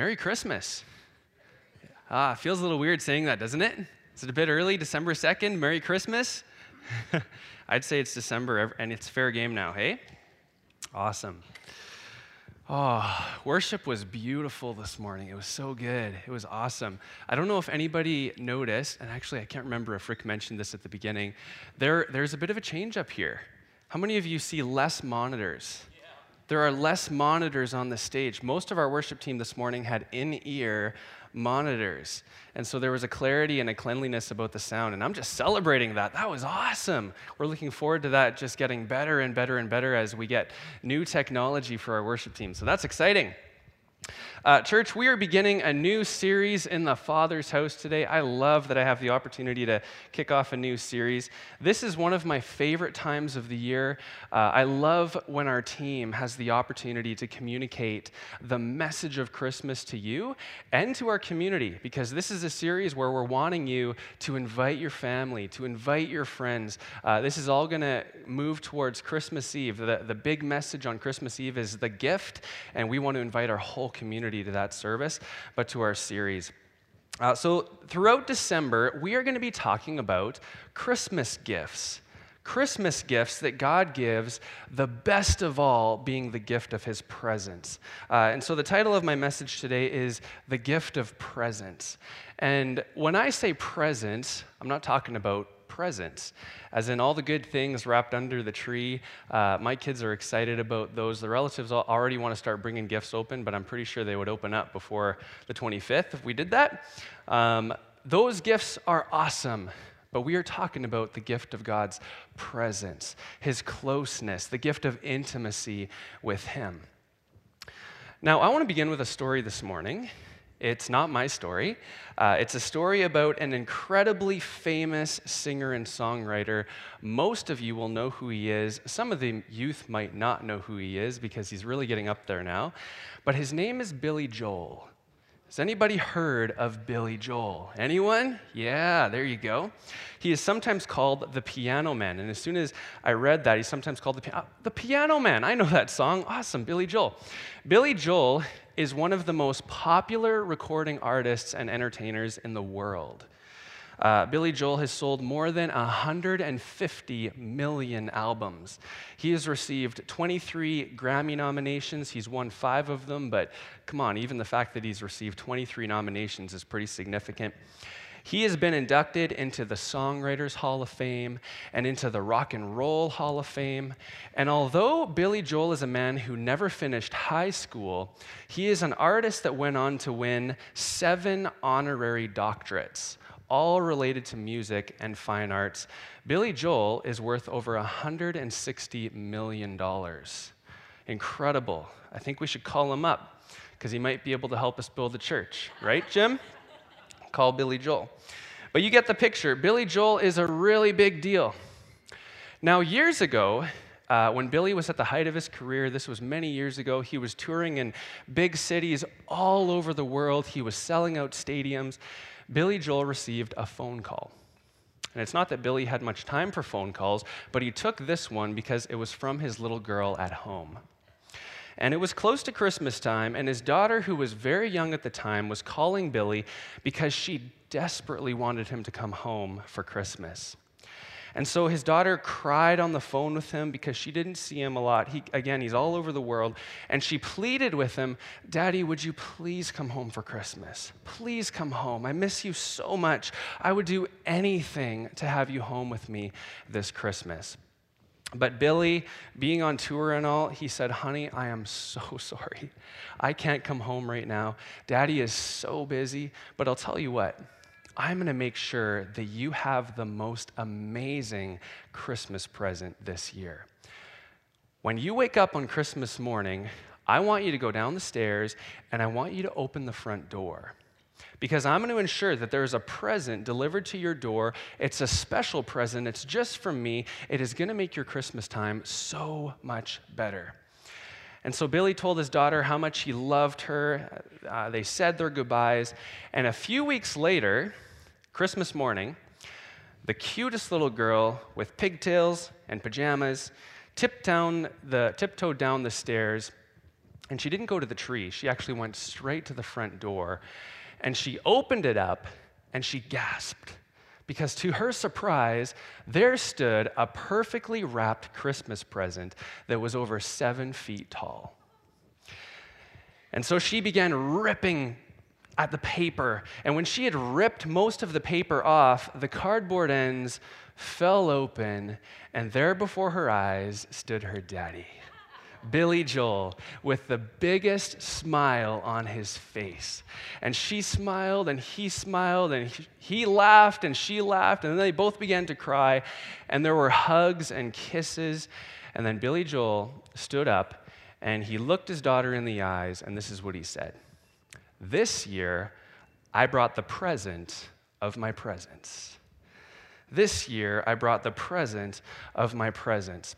Merry Christmas. Ah, feels a little weird saying that, doesn't it? Is it a bit early, December 2nd? Merry Christmas? I'd say it's December and it's fair game now, hey? Awesome. Oh, worship was beautiful this morning. It was so good. It was awesome. I don't know if anybody noticed, and actually, I can't remember if Rick mentioned this at the beginning. There, there's a bit of a change up here. How many of you see less monitors? There are less monitors on the stage. Most of our worship team this morning had in ear monitors. And so there was a clarity and a cleanliness about the sound. And I'm just celebrating that. That was awesome. We're looking forward to that just getting better and better and better as we get new technology for our worship team. So that's exciting. Uh, church, we are beginning a new series in the Father's house today. I love that I have the opportunity to kick off a new series. This is one of my favorite times of the year. Uh, I love when our team has the opportunity to communicate the message of Christmas to you and to our community, because this is a series where we're wanting you to invite your family, to invite your friends. Uh, this is all going to move towards Christmas Eve. The, the big message on Christmas Eve is the gift, and we want to invite our whole community to that service, but to our series. Uh, so, throughout December, we are going to be talking about Christmas gifts. Christmas gifts that God gives, the best of all being the gift of His presence. Uh, and so, the title of my message today is The Gift of Presence. And when I say presence, I'm not talking about presents, as in all the good things wrapped under the tree. Uh, my kids are excited about those. The relatives already want to start bringing gifts open, but I'm pretty sure they would open up before the 25th if we did that. Um, those gifts are awesome. But we are talking about the gift of God's presence, His closeness, the gift of intimacy with Him. Now, I want to begin with a story this morning. It's not my story. Uh, it's a story about an incredibly famous singer and songwriter. Most of you will know who he is. Some of the youth might not know who he is because he's really getting up there now. But his name is Billy Joel. Has anybody heard of Billy Joel? Anyone? Yeah, there you go. He is sometimes called the Piano Man. And as soon as I read that, he's sometimes called the, the Piano Man. I know that song. Awesome, Billy Joel. Billy Joel is one of the most popular recording artists and entertainers in the world. Uh, Billy Joel has sold more than 150 million albums. He has received 23 Grammy nominations. He's won five of them, but come on, even the fact that he's received 23 nominations is pretty significant. He has been inducted into the Songwriters Hall of Fame and into the Rock and Roll Hall of Fame. And although Billy Joel is a man who never finished high school, he is an artist that went on to win seven honorary doctorates all related to music and fine arts. Billy Joel is worth over $160 million. Incredible. I think we should call him up because he might be able to help us build a church, right, Jim? Call Billy Joel. But you get the picture. Billy Joel is a really big deal. Now, years ago, uh, when Billy was at the height of his career, this was many years ago, he was touring in big cities all over the world. He was selling out stadiums. Billy Joel received a phone call. And it's not that Billy had much time for phone calls, but he took this one because it was from his little girl at home. And it was close to Christmas time, and his daughter, who was very young at the time, was calling Billy because she desperately wanted him to come home for Christmas. And so his daughter cried on the phone with him because she didn't see him a lot. He, again, he's all over the world. And she pleaded with him, Daddy, would you please come home for Christmas? Please come home. I miss you so much. I would do anything to have you home with me this Christmas. But Billy, being on tour and all, he said, Honey, I am so sorry. I can't come home right now. Daddy is so busy. But I'll tell you what, I'm going to make sure that you have the most amazing Christmas present this year. When you wake up on Christmas morning, I want you to go down the stairs and I want you to open the front door. Because I'm going to ensure that there is a present delivered to your door. It's a special present. It's just from me. It is going to make your Christmas time so much better. And so Billy told his daughter how much he loved her. Uh, they said their goodbyes. And a few weeks later, Christmas morning, the cutest little girl with pigtails and pajamas tipped down the, tiptoed down the stairs And she didn't go to the tree, she actually went straight to the front door. And she opened it up and she gasped because to her surprise, there stood a perfectly wrapped Christmas present that was over seven feet tall. And so she began ripping at the paper. And when she had ripped most of the paper off, the cardboard ends fell open, and there before her eyes stood her daddy. Billy Joel with the biggest smile on his face. And she smiled and he smiled and he, laughed and she laughed and then they both began to cry and there were hugs and kisses. And then Billy Joel stood up and he looked his daughter in the eyes and this is what he said This year, I brought the present of my presence. This year, I brought the present of my presence.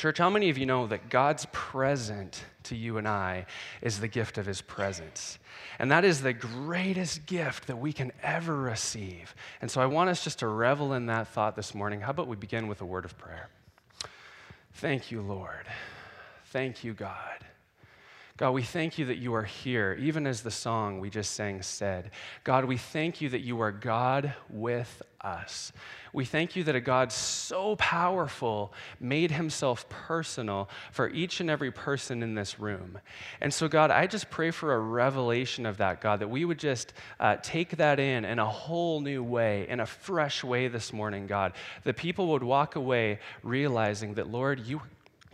Church, how many of you know that God's present to you and I is the gift of his presence? And that is the greatest gift that we can ever receive. And so I want us just to revel in that thought this morning. How about we begin with a word of prayer? Thank you, Lord. Thank you, God. God, we thank you that you are here, even as the song we just sang said. God, we thank you that you are God with us. We thank you that a God so powerful made himself personal for each and every person in this room. And so, God, I just pray for a revelation of that, God, that we would just uh, take that in in a whole new way, in a fresh way this morning, God. That people would walk away realizing that, Lord, you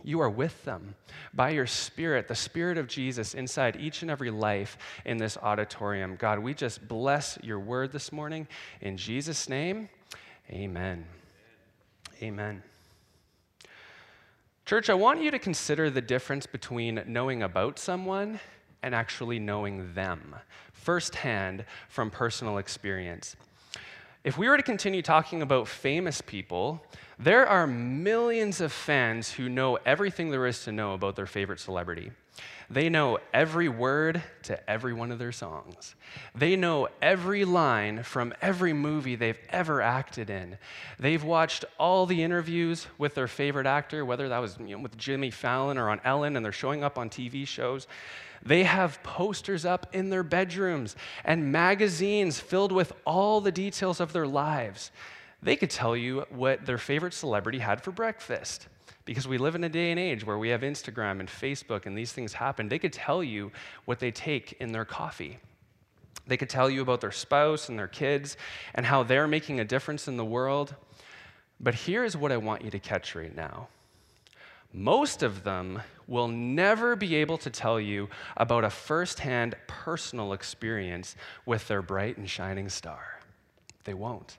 you are with them by your Spirit, the Spirit of Jesus inside each and every life in this auditorium. God, we just bless your word this morning. In Jesus' name, amen. Amen. Church, I want you to consider the difference between knowing about someone and actually knowing them firsthand from personal experience. If we were to continue talking about famous people, there are millions of fans who know everything there is to know about their favorite celebrity. They know every word to every one of their songs. They know every line from every movie they've ever acted in. They've watched all the interviews with their favorite actor, whether that was you know, with Jimmy Fallon or on Ellen, and they're showing up on TV shows. They have posters up in their bedrooms and magazines filled with all the details of their lives. They could tell you what their favorite celebrity had for breakfast. Because we live in a day and age where we have Instagram and Facebook and these things happen. They could tell you what they take in their coffee. They could tell you about their spouse and their kids and how they're making a difference in the world. But here's what I want you to catch right now most of them will never be able to tell you about a firsthand personal experience with their bright and shining star. They won't.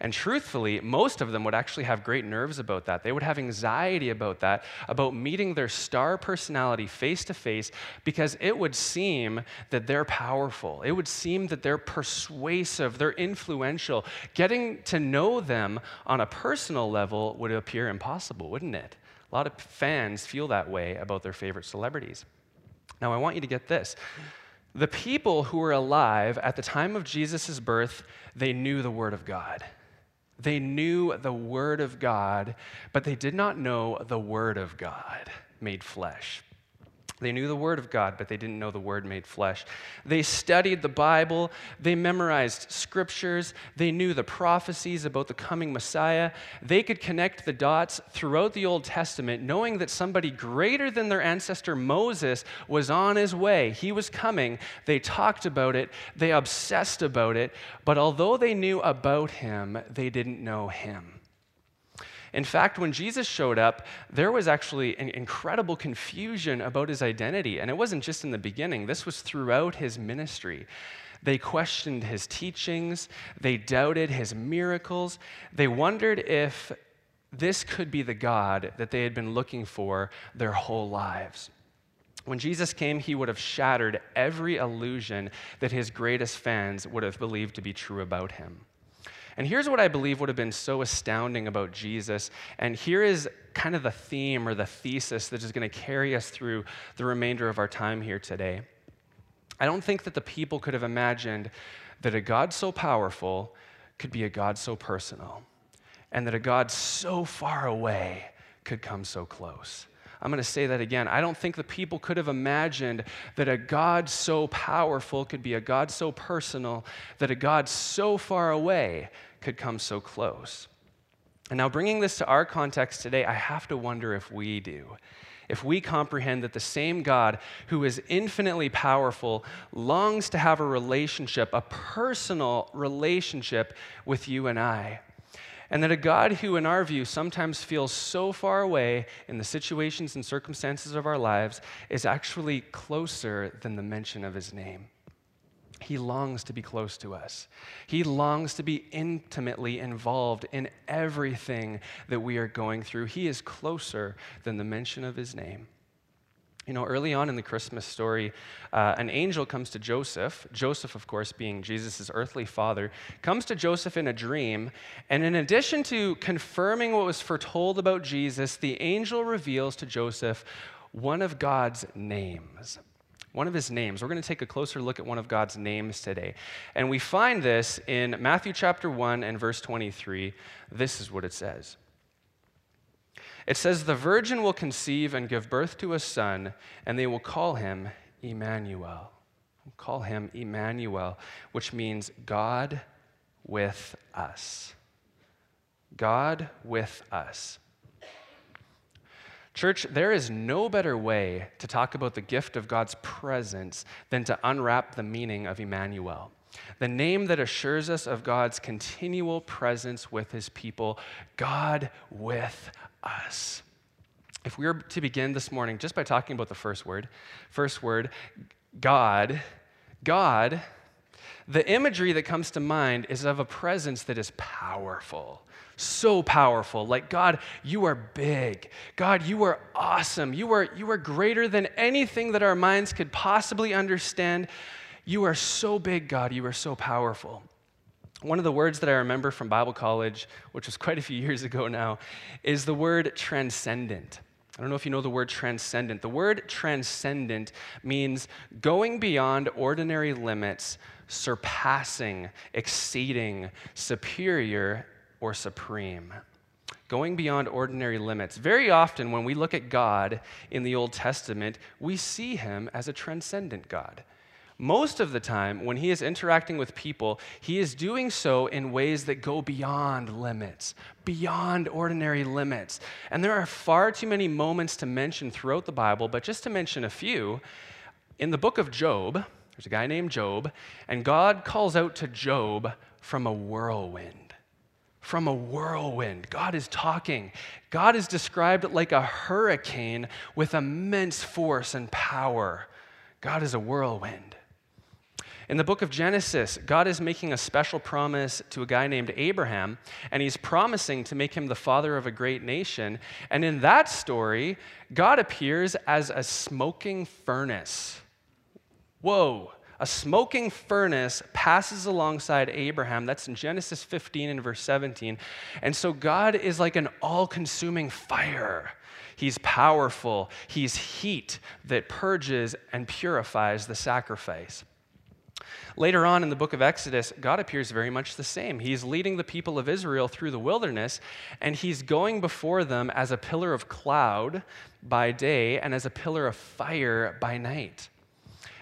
And truthfully, most of them would actually have great nerves about that. They would have anxiety about that, about meeting their star personality face to face, because it would seem that they're powerful. It would seem that they're persuasive, they're influential. Getting to know them on a personal level would appear impossible, wouldn't it? A lot of fans feel that way about their favorite celebrities. Now, I want you to get this. The people who were alive at the time of Jesus' birth, they knew the Word of God. They knew the Word of God, but they did not know the Word of God made flesh. They knew the Word of God, but they didn't know the Word made flesh. They studied the Bible, they memorized scriptures, they knew the prophecies about the coming Messiah. They could connect the dots throughout the Old Testament, knowing that somebody greater than their ancestor Moses was on his way. He was coming. They talked about it, they obsessed about it, but although they knew about him, they didn't know him. In fact, when Jesus showed up, there was actually an incredible confusion about his identity. And it wasn't just in the beginning, this was throughout his ministry. They questioned his teachings, they doubted his miracles, they wondered if this could be the God that they had been looking for their whole lives. When Jesus came, he would have shattered every illusion that his greatest fans would have believed to be true about him. And here's what I believe would have been so astounding about Jesus. And here is kind of the theme or the thesis that is going to carry us through the remainder of our time here today. I don't think that the people could have imagined that a God so powerful could be a God so personal, and that a God so far away could come so close. I'm going to say that again. I don't think the people could have imagined that a God so powerful could be a God so personal, that a God so far away could come so close. And now, bringing this to our context today, I have to wonder if we do. If we comprehend that the same God who is infinitely powerful longs to have a relationship, a personal relationship with you and I. And that a God who, in our view, sometimes feels so far away in the situations and circumstances of our lives is actually closer than the mention of his name. He longs to be close to us. He longs to be intimately involved in everything that we are going through. He is closer than the mention of his name. You know, early on in the Christmas story, uh, an angel comes to Joseph. Joseph, of course, being Jesus' earthly father, comes to Joseph in a dream. And in addition to confirming what was foretold about Jesus, the angel reveals to Joseph one of God's names. One of his names. We're going to take a closer look at one of God's names today. And we find this in Matthew chapter 1 and verse 23. This is what it says. It says, The virgin will conceive and give birth to a son, and they will call him Emmanuel. call him Emmanuel, which means God with us. God with us. Church, there is no better way to talk about the gift of God's presence than to unwrap the meaning of Emmanuel. The name that assures us of God's continual presence with his people, God with us. If we were to begin this morning just by talking about the first word, first word, God, God, the imagery that comes to mind is of a presence that is powerful, so powerful. Like, God, you are big. God, you are awesome. You are, you are greater than anything that our minds could possibly understand. You are so big, God. You are so powerful. One of the words that I remember from Bible college, which was quite a few years ago now, is the word transcendent. I don't know if you know the word transcendent. The word transcendent means going beyond ordinary limits, surpassing, exceeding, superior, or supreme. Going beyond ordinary limits. Very often, when we look at God in the Old Testament, we see him as a transcendent God. Most of the time, when he is interacting with people, he is doing so in ways that go beyond limits, beyond ordinary limits. And there are far too many moments to mention throughout the Bible, but just to mention a few, in the book of Job, there's a guy named Job, and God calls out to Job from a whirlwind. From a whirlwind. God is talking. God is described like a hurricane with immense force and power. God is a whirlwind. In the book of Genesis, God is making a special promise to a guy named Abraham, and he's promising to make him the father of a great nation. And in that story, God appears as a smoking furnace. Whoa. A smoking furnace passes alongside Abraham. That's in Genesis 15 and verse 17. And so God is like an all consuming fire. He's powerful. He's heat that purges and purifies the sacrifice. Later on in the book of Exodus, God appears very much the same. He's leading the people of Israel through the wilderness, and he's going before them as a pillar of cloud by day and as a pillar of fire by night.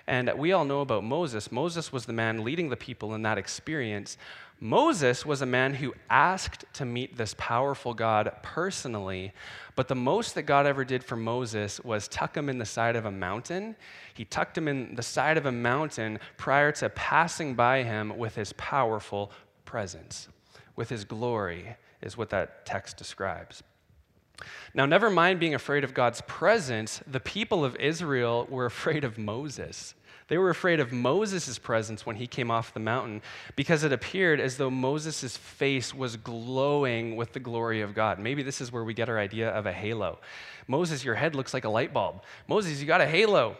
And we all know about Moses. Moses was the man leading the people in that experience. Moses was a man who asked to meet this powerful God personally, but the most that God ever did for Moses was tuck him in the side of a mountain. He tucked him in the side of a mountain prior to passing by him with his powerful presence, with his glory, is what that text describes. Now, never mind being afraid of God's presence, the people of Israel were afraid of Moses. They were afraid of Moses' presence when he came off the mountain because it appeared as though Moses' face was glowing with the glory of God. Maybe this is where we get our idea of a halo. Moses, your head looks like a light bulb. Moses, you got a halo.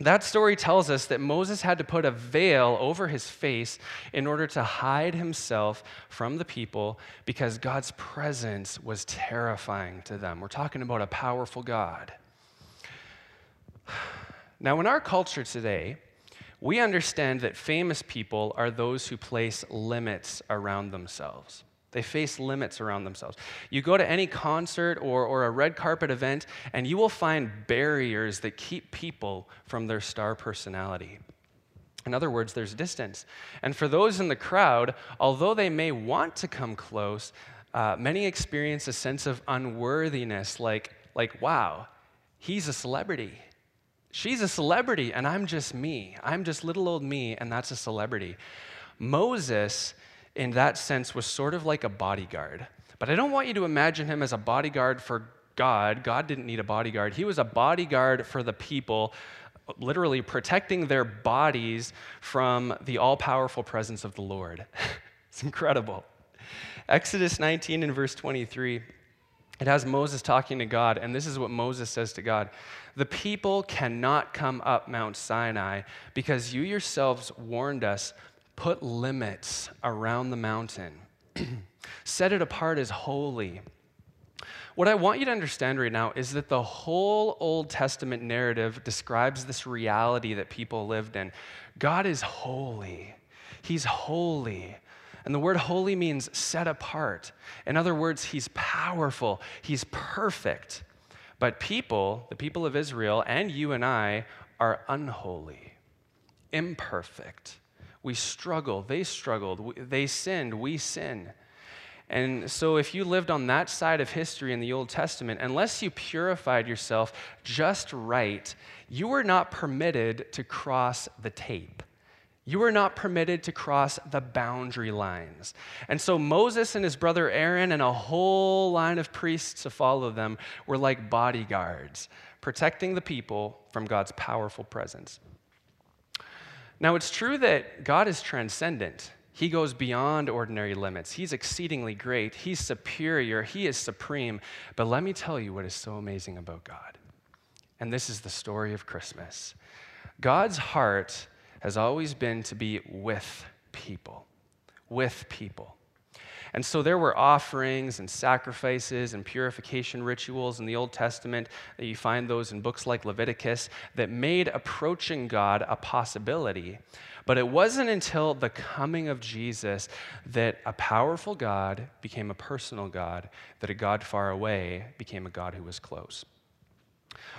That story tells us that Moses had to put a veil over his face in order to hide himself from the people because God's presence was terrifying to them. We're talking about a powerful God. Now, in our culture today, we understand that famous people are those who place limits around themselves. They face limits around themselves. You go to any concert or, or a red carpet event, and you will find barriers that keep people from their star personality. In other words, there's distance. And for those in the crowd, although they may want to come close, uh, many experience a sense of unworthiness, like, like, wow, he's a celebrity. She's a celebrity, and I'm just me. I'm just little old me, and that's a celebrity. Moses in that sense, was sort of like a bodyguard. But I don't want you to imagine him as a bodyguard for God. God didn't need a bodyguard. He was a bodyguard for the people, literally protecting their bodies from the all powerful presence of the Lord. it's incredible. Exodus 19 and verse 23, it has Moses talking to God, and this is what Moses says to God The people cannot come up Mount Sinai because you yourselves warned us Put limits around the mountain. Set it apart as holy. What I want you to understand right now is that the whole Old Testament narrative describes this reality that people lived in. God is holy. He's holy. And the word holy means set apart. In other words, he's powerful, he's perfect. But people, the people of Israel, and you and I, are unholy, imperfect. We struggle. They struggled. They sinned. We sin. And so, if you lived on that side of history in the Old Testament, unless you purified yourself just right, you were not permitted to cross the tape. You were not permitted to cross the boundary lines. And so Moses and his brother Aaron and a whole line of priests to follow them were like bodyguards, protecting the people from God's powerful presence. Now, it's true that God is transcendent. He goes beyond ordinary limits. He's exceedingly great. He's superior. He is supreme. But let me tell you what is so amazing about God. And this is the story of Christmas. God's heart has always been to be with people, with people. And so there were offerings and sacrifices and purification rituals in the Old Testament. that You find those in books like Leviticus that made approaching God a possibility. But it wasn't until the coming of Jesus that a powerful God became a personal God, that a God far away became a God who was close.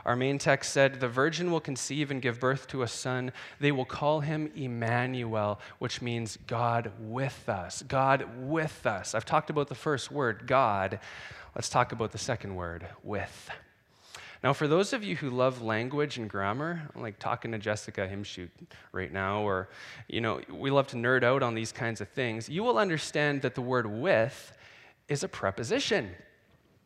Our main text said, The virgin will conceive and give birth to a son. They will call him Emmanuel, which means God with us. God with us. I've talked about the first word, God. Let's talk about the second word, with. Now, for those of you who love language and grammar, I'm like talking to Jessica Himshoot right now, or, you know, we love to nerd out on these kinds of things, you will understand that the word with is a preposition.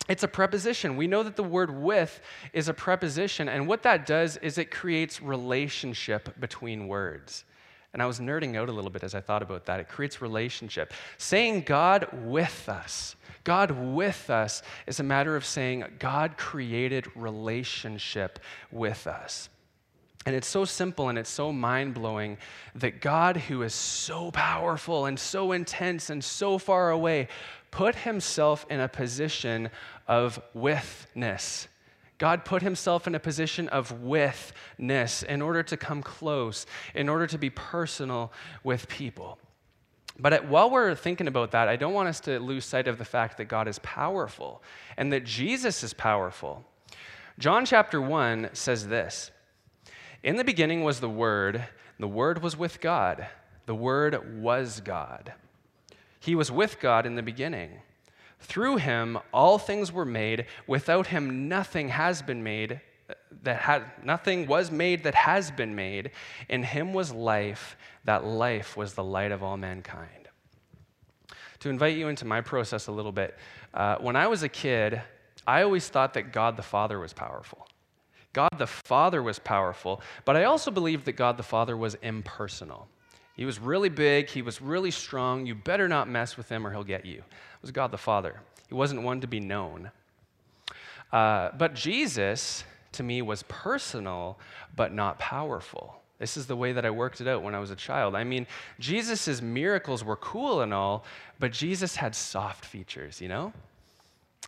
It's a preposition. We know that the word with is a preposition, and what that does is it creates relationship between words. And I was nerding out a little bit as I thought about that. It creates relationship. Saying God with us, God with us, is a matter of saying God created relationship with us. And it's so simple and it's so mind blowing that God, who is so powerful and so intense and so far away, put himself in a position of withness. God put himself in a position of withness in order to come close, in order to be personal with people. But at, while we're thinking about that, I don't want us to lose sight of the fact that God is powerful and that Jesus is powerful. John chapter 1 says this In the beginning was the Word, the Word was with God, the Word was God. He was with God in the beginning. Through him, all things were made. Without him, nothing has been made that had nothing was made that has been made. In him was life. That life was the light of all mankind. To invite you into my process a little bit, uh, when I was a kid, I always thought that God the Father was powerful. God the Father was powerful, but I also believed that God the Father was impersonal. He was really big, he was really strong. You better not mess with him or he'll get you. It was God the Father. He wasn't one to be known. Uh, but Jesus, to me, was personal, but not powerful. This is the way that I worked it out when I was a child. I mean, Jesus' miracles were cool and all, but Jesus had soft features, you know?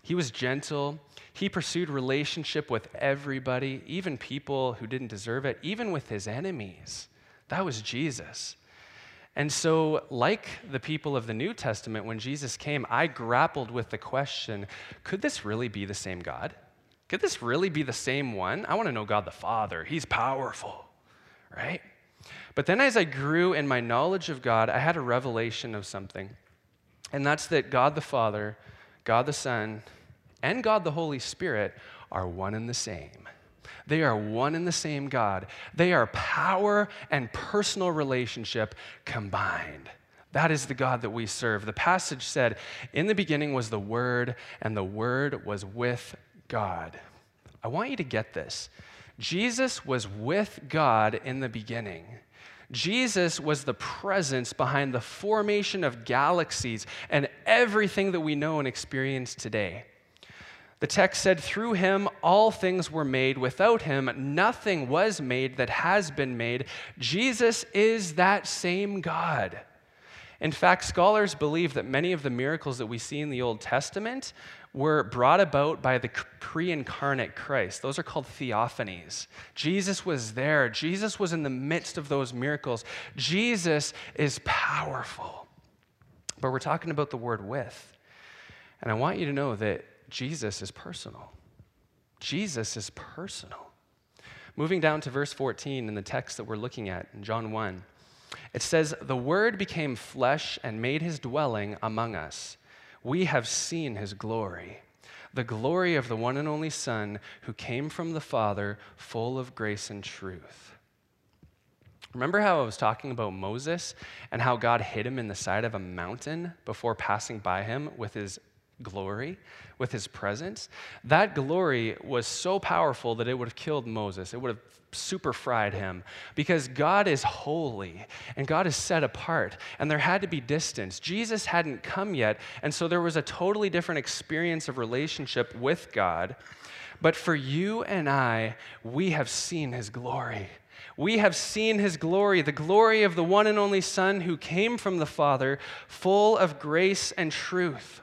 He was gentle. He pursued relationship with everybody, even people who didn't deserve it, even with his enemies. That was Jesus. And so, like the people of the New Testament, when Jesus came, I grappled with the question could this really be the same God? Could this really be the same one? I want to know God the Father. He's powerful, right? But then, as I grew in my knowledge of God, I had a revelation of something. And that's that God the Father, God the Son, and God the Holy Spirit are one and the same. They are one and the same God. They are power and personal relationship combined. That is the God that we serve. The passage said, In the beginning was the Word, and the Word was with God. I want you to get this. Jesus was with God in the beginning. Jesus was the presence behind the formation of galaxies and everything that we know and experience today. The text said, Through him all things were made. Without him nothing was made that has been made. Jesus is that same God. In fact, scholars believe that many of the miracles that we see in the Old Testament were brought about by the pre incarnate Christ. Those are called theophanies. Jesus was there, Jesus was in the midst of those miracles. Jesus is powerful. But we're talking about the word with. And I want you to know that Jesus is personal. Jesus is personal. Moving down to verse 14 in the text that we're looking at in John 1, it says, The Word became flesh and made his dwelling among us. We have seen his glory, the glory of the one and only Son who came from the Father, full of grace and truth. Remember how I was talking about Moses and how God hid him in the side of a mountain before passing by him with his glory, with his presence, that glory was so powerful that it would have killed Moses. It would have super fried him because God is holy and God is set apart and there had to be distance. Jesus hadn't come yet, and so there was a totally different experience of relationship with God. But for you and I, we have seen his glory. We have seen his glory, the glory of the one and only Son who came from the Father, full of grace and truth.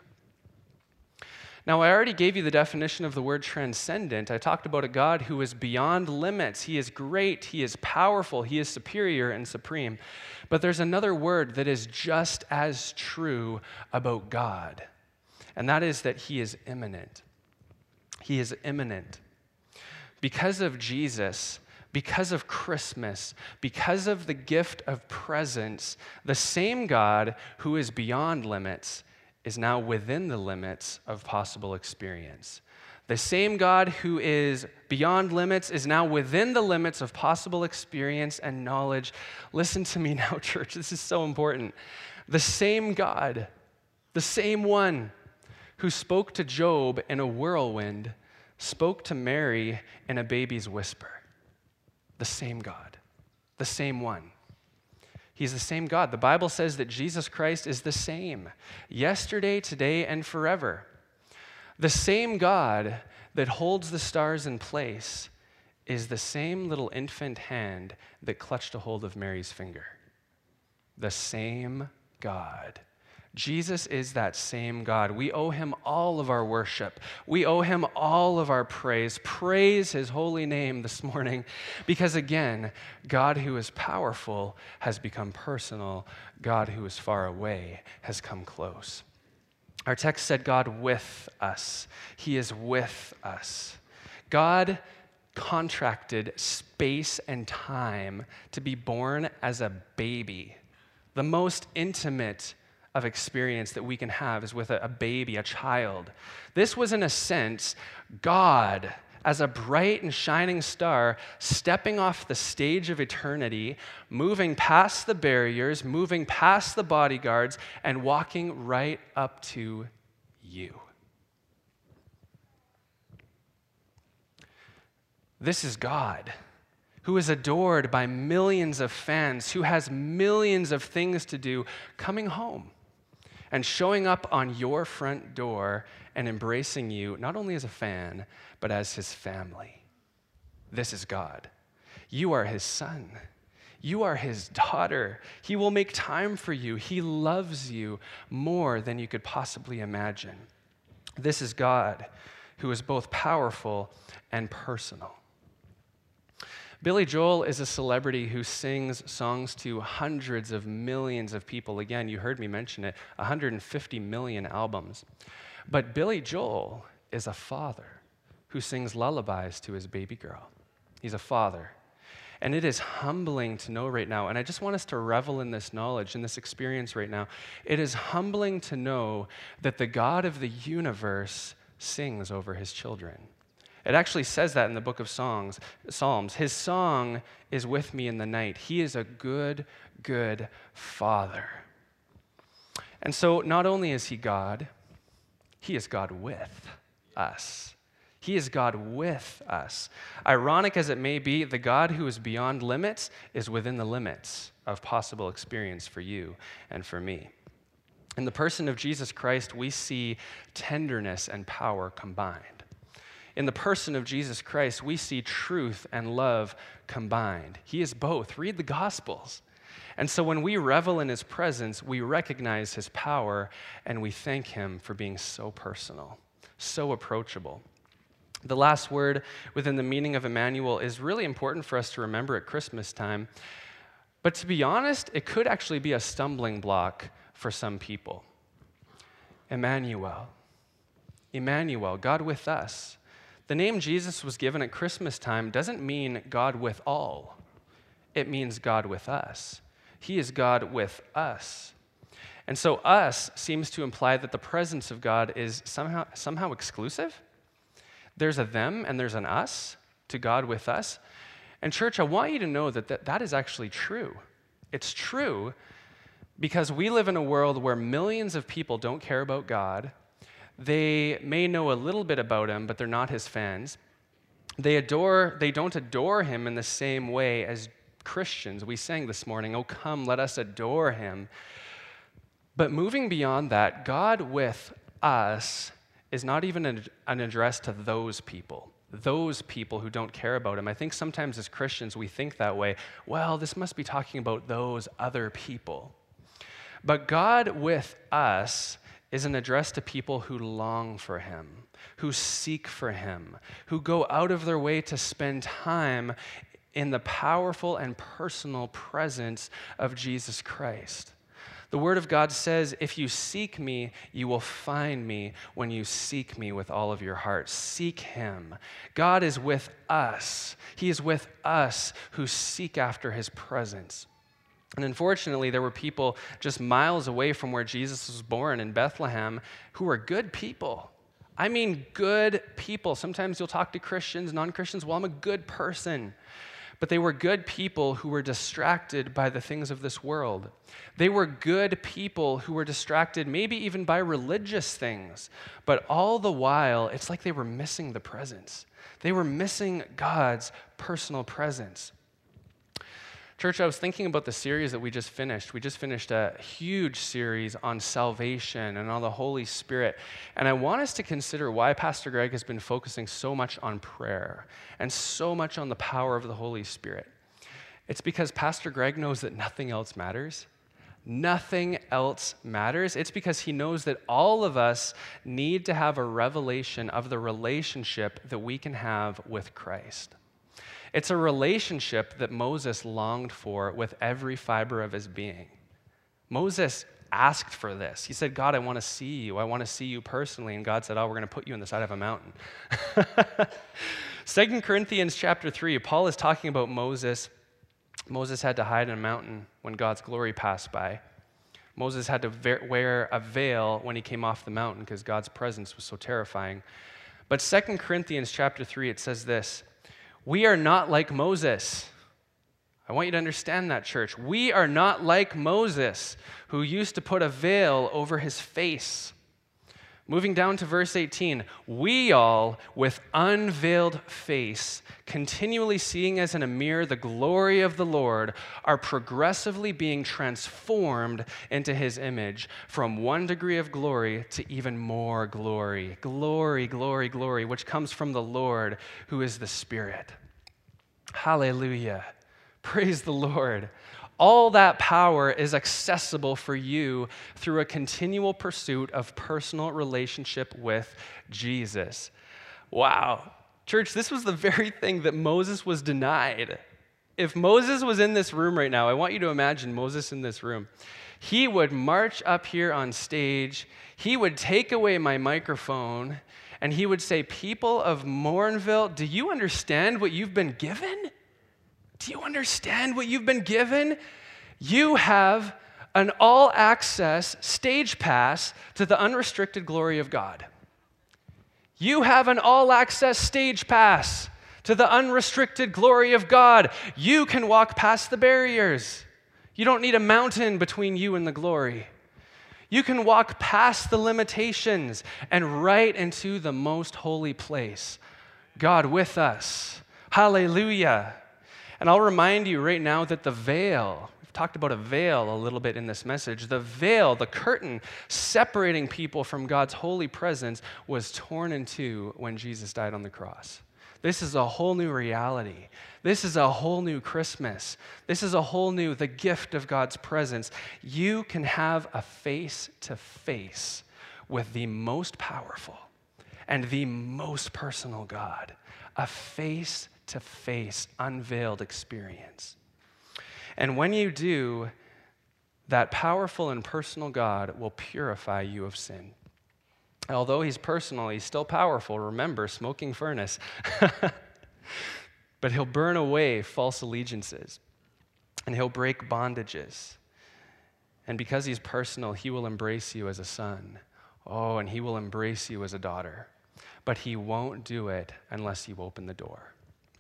Now, I already gave you the definition of the word transcendent. I talked about a God who is beyond limits. He is great, He is powerful, He is superior and supreme. But there's another word that is just as true about God, and that is that He is immanent. He is immanent. Because of Jesus, because of Christmas, because of the gift of presence, the same God who is beyond limits is now within the limits of possible experience. The same God who is beyond limits is now within the limits of possible experience and knowledge. Listen to me now, church. This is so important. The same God, the same one who spoke to Job in a whirlwind, spoke to Mary in a baby's whisper. The same God, the same one. He's the same God. The Bible says that Jesus Christ is the same yesterday, today, and forever. The same God that holds the stars in place is the same little infant hand that clutched a hold of Mary's finger. The same God. Jesus is that same God. We owe him all of our worship. We owe him all of our praise. Praise his holy name this morning because, again, God who is powerful has become personal. God who is far away has come close. Our text said, God with us. He is with us. God contracted space and time to be born as a baby, the most intimate of experience that we can have is with a, a baby, a child. This was, in a sense, God as a bright and shining star, stepping off the stage of eternity, moving past the barriers, moving past the bodyguards, and walking right up to you. This is God who is adored by millions of fans, who has millions of things to do, coming home and showing up on your front door and embracing you, not only as a fan, but as his family. This is God. You are his son. You are his daughter. He will make time for you. He loves you more than you could possibly imagine. This is God who is both powerful and personal. Billy Joel is a celebrity who sings songs to hundreds of millions of people. Again, you heard me mention it 150 million albums. But Billy Joel is a father who sings lullabies to his baby girl. He's a father. And it is humbling to know right now, and I just want us to revel in this knowledge, in this experience right now. It is humbling to know that the God of the universe sings over his children. It actually says that in the book of songs, Psalms. His song is with me in the night. He is a good, good father. And so, not only is he God, he is God with us. He is God with us. Ironic as it may be, the God who is beyond limits is within the limits of possible experience for you and for me. In the person of Jesus Christ, we see tenderness and power combined. In the person of Jesus Christ, we see truth and love combined. He is both. Read the Gospels. And so when we revel in his presence, we recognize his power and we thank him for being so personal, so approachable. The last word within the meaning of Emmanuel is really important for us to remember at Christmas time. But to be honest, it could actually be a stumbling block for some people. Emmanuel. Emmanuel, God with us. The name Jesus was given at Christmas time doesn't mean God with all, it means God with us. He is God with us. And so, us seems to imply that the presence of God is somehow, somehow exclusive. There's a them and there's an us to God with us. And, church, I want you to know that that, that is actually true. It's true because we live in a world where millions of people don't care about God. They may know a little bit about him, but they're not his fans. They adore, they don't adore him in the same way as Christians. We sang this morning, Oh, come, let us adore him. But moving beyond that, God with us is not even an address to those people, those people who don't care about him. I think sometimes as Christians we think that way. Well, this must be talking about those other people. But God with us is an address to people who long for him, who seek for him, who go out of their way to spend time in the powerful and personal presence of Jesus Christ. The Word of God says, If you seek me, you will find me when you seek me with all of your heart. Seek Him. God is with us. He is with us who seek after His presence. And unfortunately, there were people just miles away from where Jesus was born in Bethlehem who were good people. I mean, good people. Sometimes you'll talk to Christians, non Christians, well, I'm a good person. But they were good people who were distracted by the things of this world. They were good people who were distracted, maybe even by religious things. But all the while, it's like they were missing the presence. They were missing God's personal presence. Church, I was thinking about the series that we just finished. We just finished a huge series on salvation and on the Holy Spirit. And I want us to consider why Pastor Greg has been focusing so much on prayer and so much on the power of the Holy Spirit. It's because Pastor Greg knows that nothing else matters. Nothing else matters. It's because he knows that all of us need to have a revelation of the relationship that we can have with Christ. It's a relationship that Moses longed for with every fiber of his being. Moses asked for this. He said, God, I want to see you. I want to see you personally. And God said, Oh, we're going to put you on the side of a mountain. Second Corinthians chapter 3, Paul is talking about Moses. Moses had to hide in a mountain when God's glory passed by. Moses had to wear a veil when he came off the mountain because God's presence was so terrifying. But Second Corinthians chapter 3, it says this we are not like Moses. I want you to understand that, church. We are not like Moses, who used to put a veil over his face. Moving down to verse 18, we all, with unveiled face, continually seeing as in a mirror the glory of the Lord, are progressively being transformed into his image from one degree of glory to even more glory. Glory, glory, glory, which comes from the Lord who is the Spirit. Hallelujah. Praise the Lord. All that power is accessible for you through a continual pursuit of personal relationship with Jesus. Wow. Church, this was the very thing that Moses was denied. if Moses was in this room right now, I want you to imagine Moses in this room. He would march up here on stage, he would take away my microphone, and he would say, People of Morinville, do you understand what you've been given? Do you understand what you've been given? You have an all access stage pass to the unrestricted glory of God. You have an all access stage pass to the unrestricted glory of God. You can walk past the barriers. You don't need a mountain between you and the glory. You can walk past the limitations and right into the most holy place. God with us. Hallelujah. And I'll remind you right now that the veil, we've talked about a veil a little bit in this message. The veil, the curtain separating people from God's holy presence, was torn in two when Jesus died on the cross. This is a whole new reality. This is a whole new Christmas. This is a whole new, the gift of God's presence. You can have a face to face with the most powerful and the most personal God, a face to face, unveiled experience. And when you do, that powerful and personal God will purify you of sin. Although he's personal, he's still powerful. Remember, smoking furnace. but he'll burn away false allegiances and he'll break bondages. And because he's personal, he will embrace you as a son. Oh, and he will embrace you as a daughter. But he won't do it unless you open the door.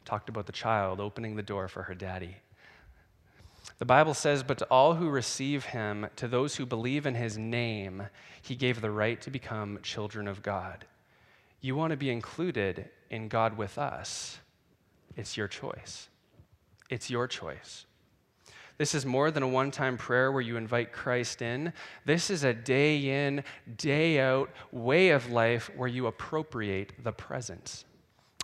Talked about the child opening the door for her daddy. The Bible says, But to all who receive him, to those who believe in his name, he gave the right to become children of God. You want to be included in God with us. It's your choice. It's your choice. This is more than a one time prayer where you invite Christ in. This is a day in, day out way of life where you appropriate the presence.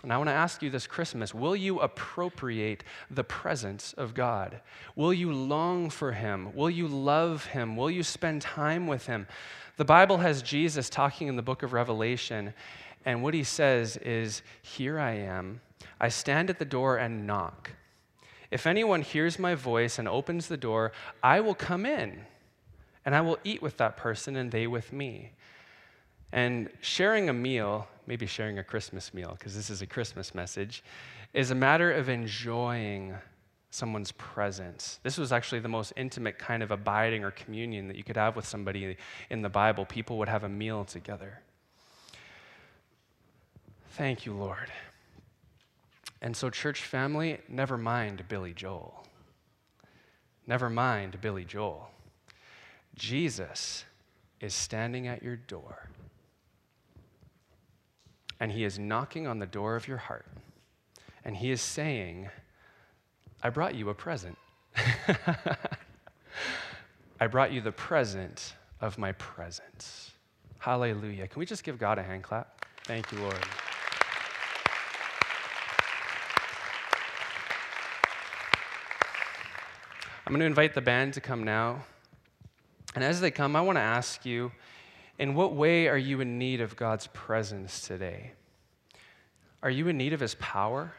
And I want to ask you this Christmas will you appropriate the presence of God? Will you long for Him? Will you love Him? Will you spend time with Him? The Bible has Jesus talking in the book of Revelation, and what he says is, Here I am. I stand at the door and knock. If anyone hears my voice and opens the door, I will come in, and I will eat with that person, and they with me. And sharing a meal, maybe sharing a Christmas meal, because this is a Christmas message, is a matter of enjoying someone's presence. This was actually the most intimate kind of abiding or communion that you could have with somebody in the Bible. People would have a meal together. Thank you, Lord. And so, church family, never mind Billy Joel. Never mind Billy Joel. Jesus is standing at your door and He is knocking on the door of your heart. And He is saying, I brought you a present. I brought you the present of my presence. Hallelujah. Can we just give God a hand clap? Thank you, Lord. I'm going to invite the band to come now. And as they come, I want to ask you in what way are you in need of God's presence today? Are you in need of His power?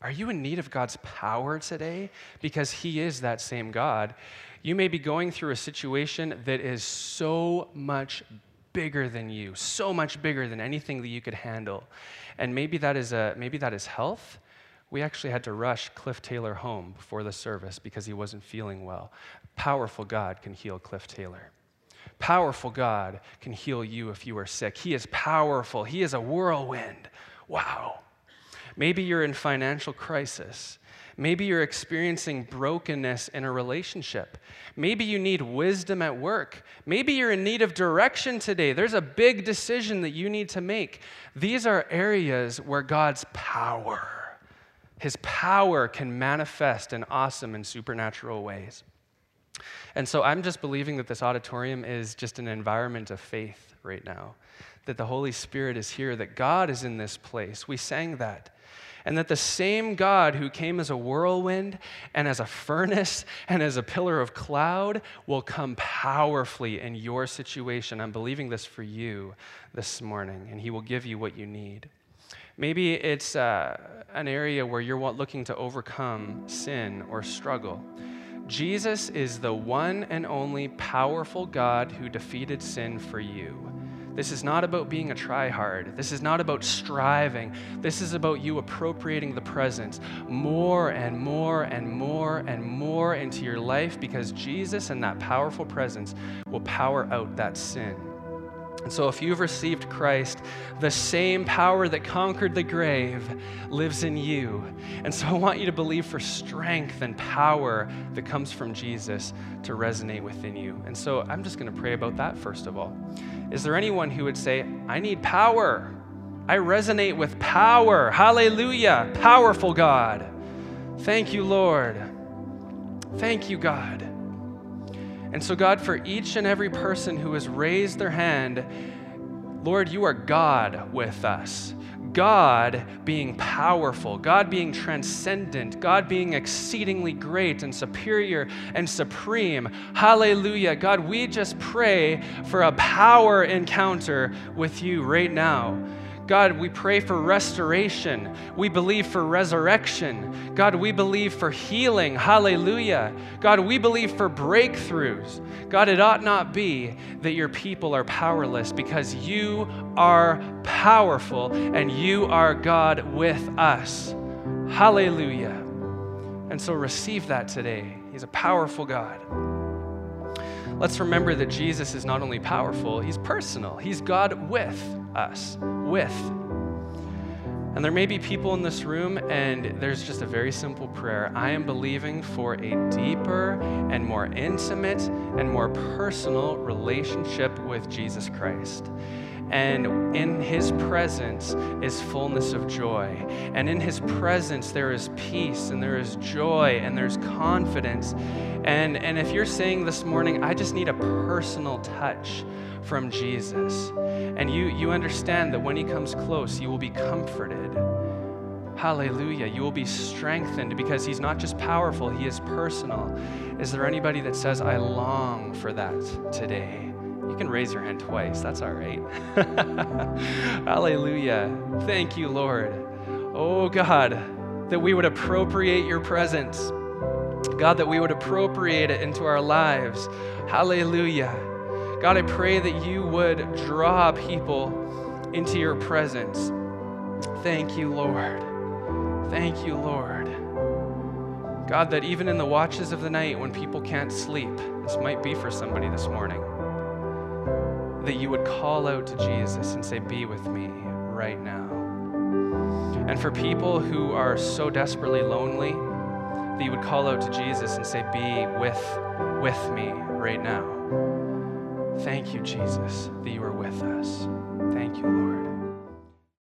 Are you in need of God's power today? Because He is that same God. You may be going through a situation that is so much bigger than you, so much bigger than anything that you could handle. And maybe that is, a, maybe that is health. We actually had to rush Cliff Taylor home before the service because he wasn't feeling well. Powerful God can heal Cliff Taylor. Powerful God can heal you if you are sick. He is powerful, He is a whirlwind. Wow. Maybe you're in financial crisis. Maybe you're experiencing brokenness in a relationship. Maybe you need wisdom at work. Maybe you're in need of direction today. There's a big decision that you need to make. These are areas where God's power, His power can manifest in awesome and supernatural ways. And so I'm just believing that this auditorium is just an environment of faith right now, that the Holy Spirit is here, that God is in this place. We sang that. And that the same God who came as a whirlwind and as a furnace and as a pillar of cloud will come powerfully in your situation. I'm believing this for you this morning, and He will give you what you need. Maybe it's uh, an area where you're looking to overcome sin or struggle. Jesus is the one and only powerful God who defeated sin for you. This is not about being a tryhard. This is not about striving. This is about you appropriating the presence more and more and more and more into your life because Jesus and that powerful presence will power out that sin. And so, if you've received Christ, the same power that conquered the grave lives in you. And so, I want you to believe for strength and power that comes from Jesus to resonate within you. And so, I'm just going to pray about that first of all. Is there anyone who would say, I need power? I resonate with power. Hallelujah. Powerful God. Thank you, Lord. Thank you, God. And so, God, for each and every person who has raised their hand, Lord, you are God with us. God being powerful, God being transcendent, God being exceedingly great and superior and supreme. Hallelujah. God, we just pray for a power encounter with you right now. God, we pray for restoration. We believe for resurrection. God, we believe for healing. Hallelujah. God, we believe for breakthroughs. God, it ought not be that your people are powerless because you are powerful and you are God with us. Hallelujah. And so receive that today. He's a powerful God. Let's remember that Jesus is not only powerful, he's personal. He's God with us with. And there may be people in this room, and there's just a very simple prayer. I am believing for a deeper and more intimate and more personal relationship with Jesus Christ. And in his presence is fullness of joy. And in his presence, there is peace and there is joy and there's confidence. And, and if you're saying this morning, I just need a personal touch from Jesus, and you, you understand that when he comes close, you will be comforted. Hallelujah. You will be strengthened because he's not just powerful, he is personal. Is there anybody that says, I long for that today? You can raise your hand twice. That's all right. Hallelujah. Thank you, Lord. Oh, God, that we would appropriate your presence. God, that we would appropriate it into our lives. Hallelujah. God, I pray that you would draw people into your presence. Thank you, Lord. Thank you, Lord. God, that even in the watches of the night when people can't sleep, this might be for somebody this morning, that you would call out to Jesus and say, Be with me right now. And for people who are so desperately lonely, that you would call out to Jesus and say, Be with, with me right now. Thank you, Jesus, that you are with us. Thank you, Lord.